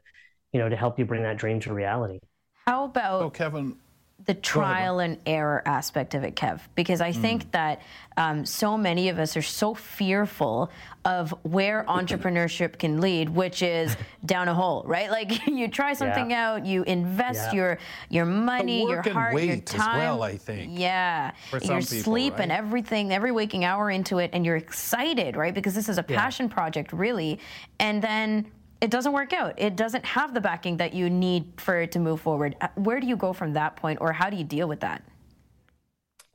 you know to help you bring that dream to reality. How about oh, Kevin? The trial and error aspect of it, Kev, because I think mm. that um, so many of us are so fearful of where entrepreneurship can lead, which is down a hole, right? Like you try something yeah. out, you invest yeah. your your money, your heart, your time. well, I think. Yeah, your sleep right? and everything, every waking hour into it, and you're excited, right? Because this is a passion yeah. project, really, and then it doesn't work out. It doesn't have the backing that you need for it to move forward. Uh, where do you go from that point, or how do you deal with that?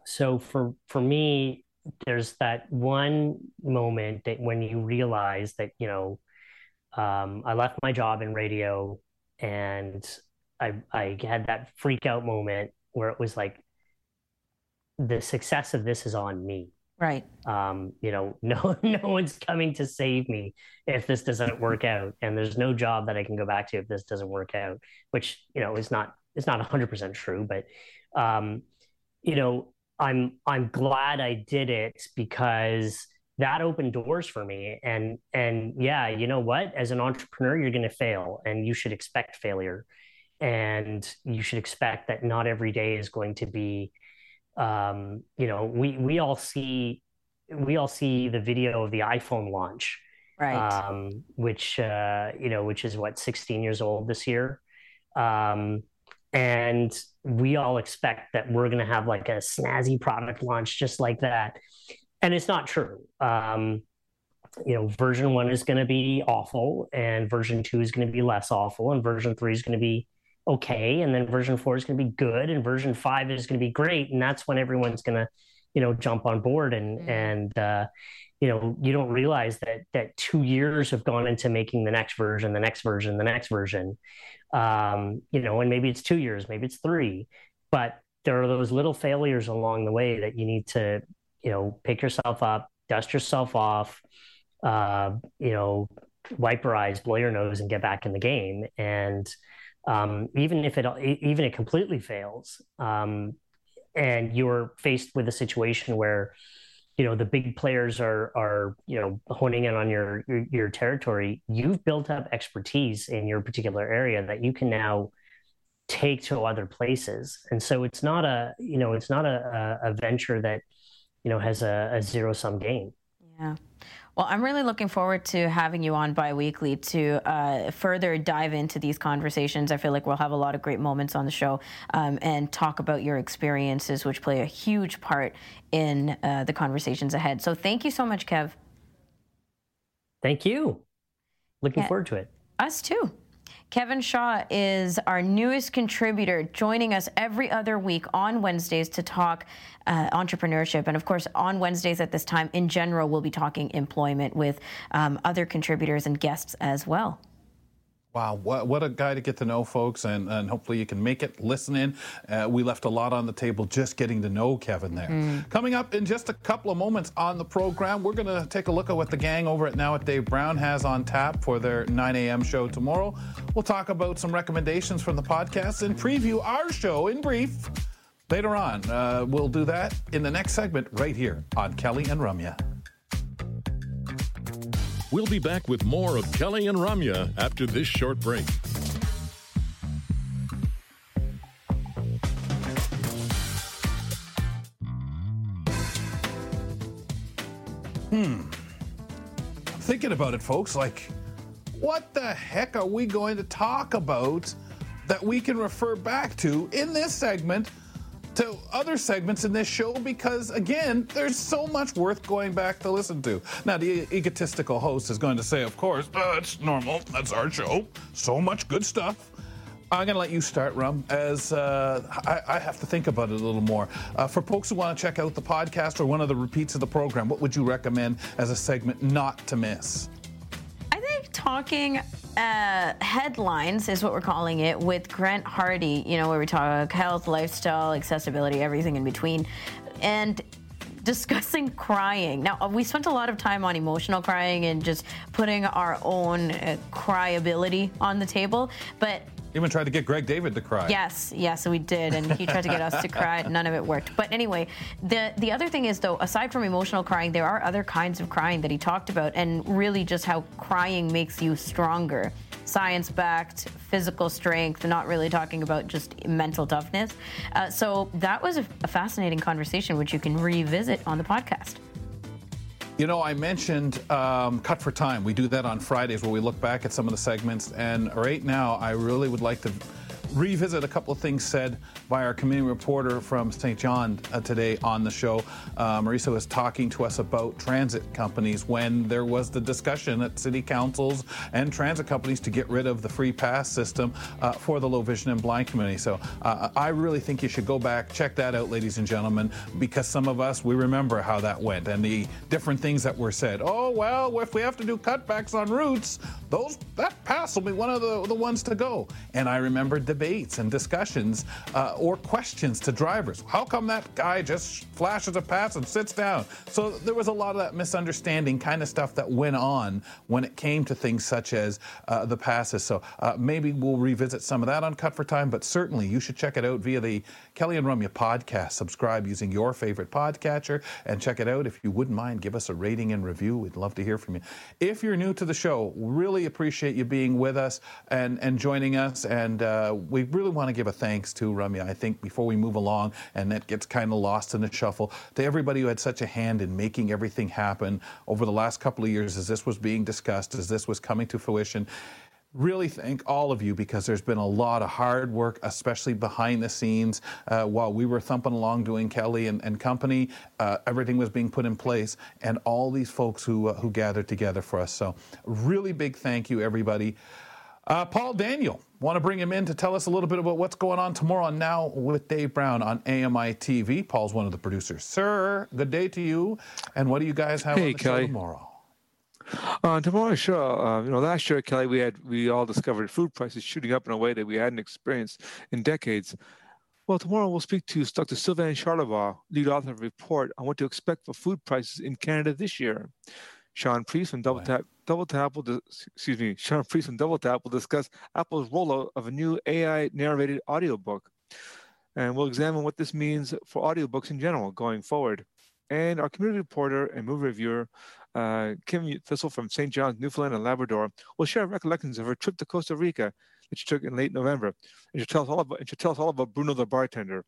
So for for me, there's that one moment that when you realize that you know, um, I left my job in radio, and I I had that freak out moment where it was like, the success of this is on me. Right. Um, you know, no no one's coming to save me if this doesn't work out, and there's no job that I can go back to if this doesn't work out. Which you know is not is not 100 percent true, but um, you know, I'm I'm glad I did it because that opened doors for me and and yeah you know what as an entrepreneur you're going to fail and you should expect failure and you should expect that not every day is going to be um, you know, we we all see we all see the video of the iPhone launch, right? Um, which uh, you know, which is what 16 years old this year, um, and we all expect that we're going to have like a snazzy product launch just like that, and it's not true. Um, you know, version one is going to be awful, and version two is going to be less awful, and version three is going to be okay and then version 4 is going to be good and version 5 is going to be great and that's when everyone's going to you know jump on board and mm-hmm. and uh, you know you don't realize that that 2 years have gone into making the next version the next version the next version um, you know and maybe it's 2 years maybe it's 3 but there are those little failures along the way that you need to you know pick yourself up dust yourself off uh, you know wipe your eyes blow your nose and get back in the game and um, even if it even it completely fails, um, and you're faced with a situation where you know the big players are are you know honing in on your, your your, territory you've built up expertise in your particular area that you can now take to other places. And so it's not a you know it's not a, a venture that you know has a, a zero sum game. Yeah well, I'm really looking forward to having you on biweekly to uh, further dive into these conversations. I feel like we'll have a lot of great moments on the show um, and talk about your experiences, which play a huge part in uh, the conversations ahead. So thank you so much, Kev. Thank you. Looking yeah. forward to it. Us too. Kevin Shaw is our newest contributor, joining us every other week on Wednesdays to talk uh, entrepreneurship. And of course, on Wednesdays at this time, in general, we'll be talking employment with um, other contributors and guests as well. Wow, what, what a guy to get to know, folks, and, and hopefully you can make it. Listen in. Uh, we left a lot on the table just getting to know Kevin there. Mm. Coming up in just a couple of moments on the program, we're going to take a look at what the gang over at Now at Dave Brown has on tap for their 9 a.m. show tomorrow. We'll talk about some recommendations from the podcast and preview our show in brief later on. Uh, we'll do that in the next segment right here on Kelly and Ramya. We'll be back with more of Kelly and Ramya after this short break. Hmm. Thinking about it, folks, like, what the heck are we going to talk about that we can refer back to in this segment to other segments in this show because, again, there's so much worth going back to listen to. Now, the egotistical host is going to say, of course, uh, it's normal. That's our show. So much good stuff. I'm going to let you start, Rum, as uh, I, I, have to think about it a little more. Uh, for folks who want to check out the podcast or one of the repeats of the program, what would you recommend as a segment not to miss? Talking uh, headlines is what we're calling it with Grant Hardy, you know, where we talk health, lifestyle, accessibility, everything in between. And discussing crying. Now, we spent a lot of time on emotional crying and just putting our own uh, cryability on the table, but even tried to get Greg David to cry. Yes, yes, we did, and he tried to get us to cry. None of it worked. But anyway, the the other thing is though, aside from emotional crying, there are other kinds of crying that he talked about, and really just how crying makes you stronger, science-backed, physical strength. Not really talking about just mental toughness. Uh, so that was a, a fascinating conversation, which you can revisit on the podcast. You know, I mentioned um, Cut for Time. We do that on Fridays where we look back at some of the segments. And right now, I really would like to revisit a couple of things said by our community reporter from St. John uh, today on the show. Uh, Marisa was talking to us about transit companies when there was the discussion at city councils and transit companies to get rid of the free pass system uh, for the low vision and blind community. So uh, I really think you should go back, check that out, ladies and gentlemen, because some of us, we remember how that went and the different things that were said. Oh, well, if we have to do cutbacks on routes, those that pass will be one of the, the ones to go. And I remember debating debates and discussions uh, or questions to drivers. How come that guy just flashes a pass and sits down? So there was a lot of that misunderstanding kind of stuff that went on when it came to things such as uh, the passes. So uh, maybe we'll revisit some of that on Cut for Time, but certainly you should check it out via the Kelly and Ramya podcast. Subscribe using your favorite podcatcher and check it out. If you wouldn't mind, give us a rating and review. We'd love to hear from you. If you're new to the show, really appreciate you being with us and, and joining us. And uh, we really want to give a thanks to Ramya. I think before we move along, and that gets kind of lost in the shuffle, to everybody who had such a hand in making everything happen over the last couple of years as this was being discussed, as this was coming to fruition really thank all of you because there's been a lot of hard work, especially behind the scenes. Uh, while we were thumping along doing Kelly and, and company, uh, everything was being put in place, and all these folks who uh, who gathered together for us. So, really big thank you, everybody. Uh, Paul Daniel, want to bring him in to tell us a little bit about what's going on tomorrow on Now with Dave Brown on AMI TV. Paul's one of the producers. Sir, good day to you. And what do you guys have hey, on the Kelly. show tomorrow? On uh, tomorrow's show, uh, you know, last year, Kelly, we had we all discovered food prices shooting up in a way that we hadn't experienced in decades. Well, tomorrow we'll speak to Dr. Sylvain Charlebois, lead author of a report on what to expect for food prices in Canada this year. Shaun Preece from Double Tap, Double Tap will, excuse me, Shaun Preece from Double Tap will discuss Apple's rollout of a new AI narrated audiobook. And we'll examine what this means for audiobooks in general going forward. And our community reporter and movie reviewer, uh, Kim Thistle from St. John's, Newfoundland and Labrador, will share recollections of her trip to Costa Rica that she took in late November. And she'll tell us all about, and she'll tell us all about Bruno the bartender.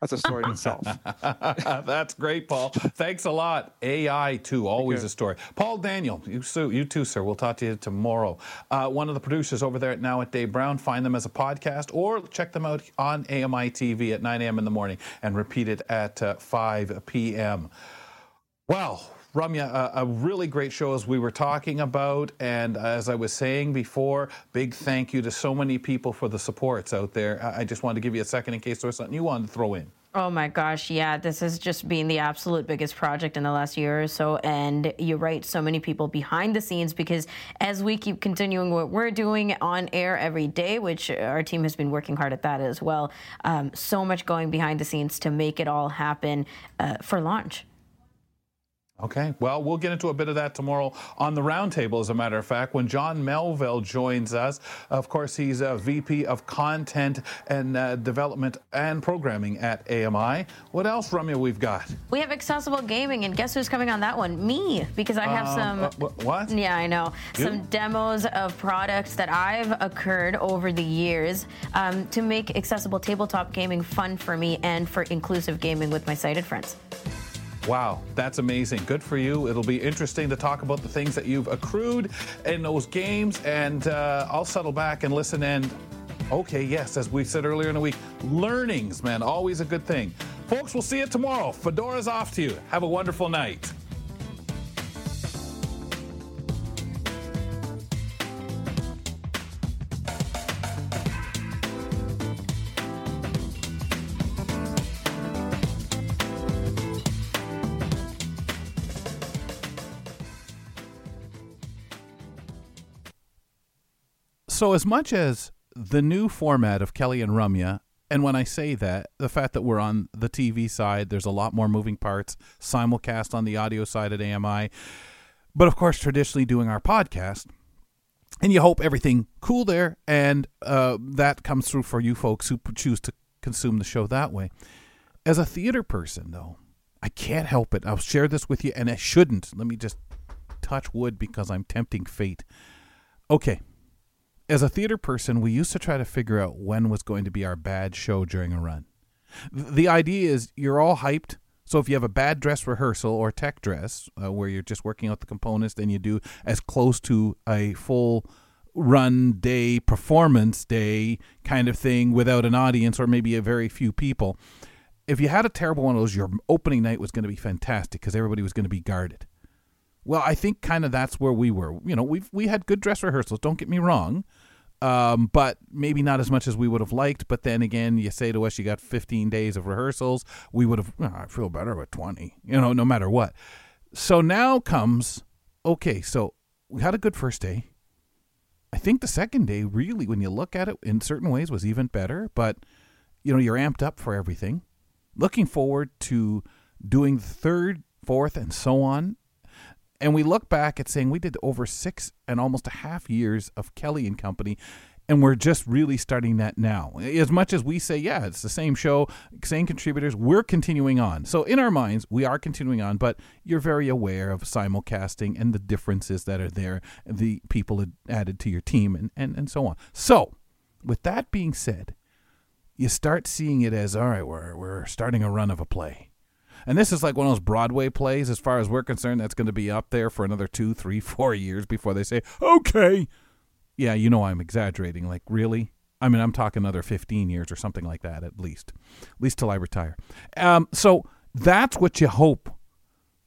That's a story in itself. That's great, Paul. Thanks a lot. AI too, always a story. Paul Daniel, you, you too, sir. We'll talk to you tomorrow. Uh, one of the producers over there at Now at Dave Brown. Find them as a podcast or check them out on AMI TV at 9 a.m. in the morning and repeat it at uh, 5 p.m. Well, Ramya, a, a, really great show as we were talking about. And as I was saying before, big thank you to so many people for the supports out there. I, I just wanted to give you a second in case there was something you wanted to throw in. Oh my gosh, yeah, this has just been the absolute biggest project in the last year or so. And you're right, so many people behind the scenes because as we keep continuing what we're doing on air every day, which our team has been working hard at that as well, um, so much going behind the scenes to make it all happen uh, for launch. Okay, well, we'll get into a bit of that tomorrow on the roundtable, as a matter of fact, when John Melville joins us. Of course, he's a VP of Content and uh, Development and Programming at AMI. What else, Ramya, we've got? We have accessible gaming, and guess who's coming on that one? Me, because I have um, some. Uh, what? Yeah, I know. You? Some demos of products that I've occurred over the years um, to make accessible tabletop gaming fun for me and for inclusive gaming with my sighted friends. Wow, that's amazing. Good for you. It'll be interesting to talk about the things that you've accrued in those games, and uh, I'll settle back and listen. And okay, yes, as we said earlier in the week, learnings, man, always a good thing. Folks, we'll see you tomorrow. Fedora's off to you. Have a wonderful night. So, as much as the new format of Kelly and Ramya, and when I say that, the fact that we're on the TV side, there's a lot more moving parts, simulcast on the audio side at AMI, but of course, traditionally doing our podcast. And you hope everything cool there, and uh, that comes through for you folks who choose to consume the show that way. As a theater person, though, I can't help it. I'll share this with you, and I shouldn't. Let me just touch wood because I'm tempting fate. Okay, as a theater person, we used to try to figure out when was going to be our bad show during a run. The idea is you're all hyped. So if you have a bad dress rehearsal or tech dress uh, where you're just working out the components, then you do as close to a full run day, performance day kind of thing without an audience or maybe a very few people. If you had a terrible one of those, your opening night was going to be fantastic because everybody was going to be guarded. Well, I think kind of that's where we were. You know, we've we had good dress rehearsals. Don't get me wrong, um, but maybe not as much as we would have liked. But then again, you say to us, you got 15 days of rehearsals. We would have. Oh, I feel better with 20. You know, no matter what. So now comes okay. So we had a good first day. I think the second day, really, when you look at it in certain ways, was even better. But you know, you're amped up for everything. Looking forward to doing the third, fourth, and so on and we look back at saying we did over six and almost a half years of Kelly and Company, and we're just really starting that now. As much as we say, yeah, it's the same show, same contributors, we're continuing on. So in our minds, we are continuing on, but you're very aware of simulcasting and the differences that are there, the people added to your team, and, and, and so on. So, with that being said, you start seeing it as all right, we're, we're starting a run of a play. And this is like one of those Broadway plays, as far as we're concerned, that's going to be up there for another two, three, four years before they say, okay. Yeah, you know I'm exaggerating. Like, really? I mean, I'm talking another 15 years or something like that, at least, at least till I retire. Um, so that's what you hope.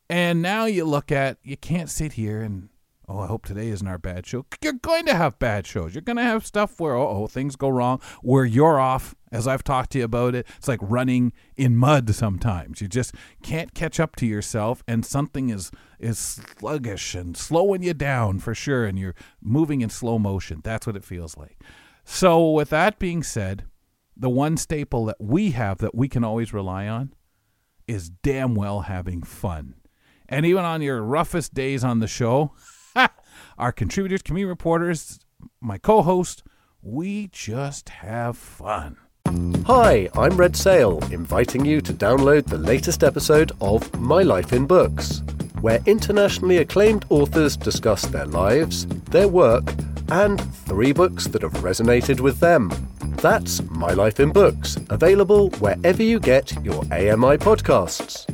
And now you look at, you can't sit here and oh, I hope today isn't our bad show. You're going to have bad shows. You're going to have stuff where, oh, things go wrong, where you're off, as I've talked to you about it. It's like running in mud sometimes. You just can't catch up to yourself, and something is, is sluggish and slowing you down for sure, and you're moving in slow motion. That's what it feels like. So, with that being said, the one staple that we have that we can always rely on is damn well having fun. And even on your roughest days on the show, our contributors, community reporters, my co host, we just have fun. Hi, I'm Red Sale, inviting you to download the latest episode of My Life in Books, where internationally acclaimed authors discuss their lives, their work, and three books that have resonated with them. That's My Life in Books, available wherever you get your AMI podcasts.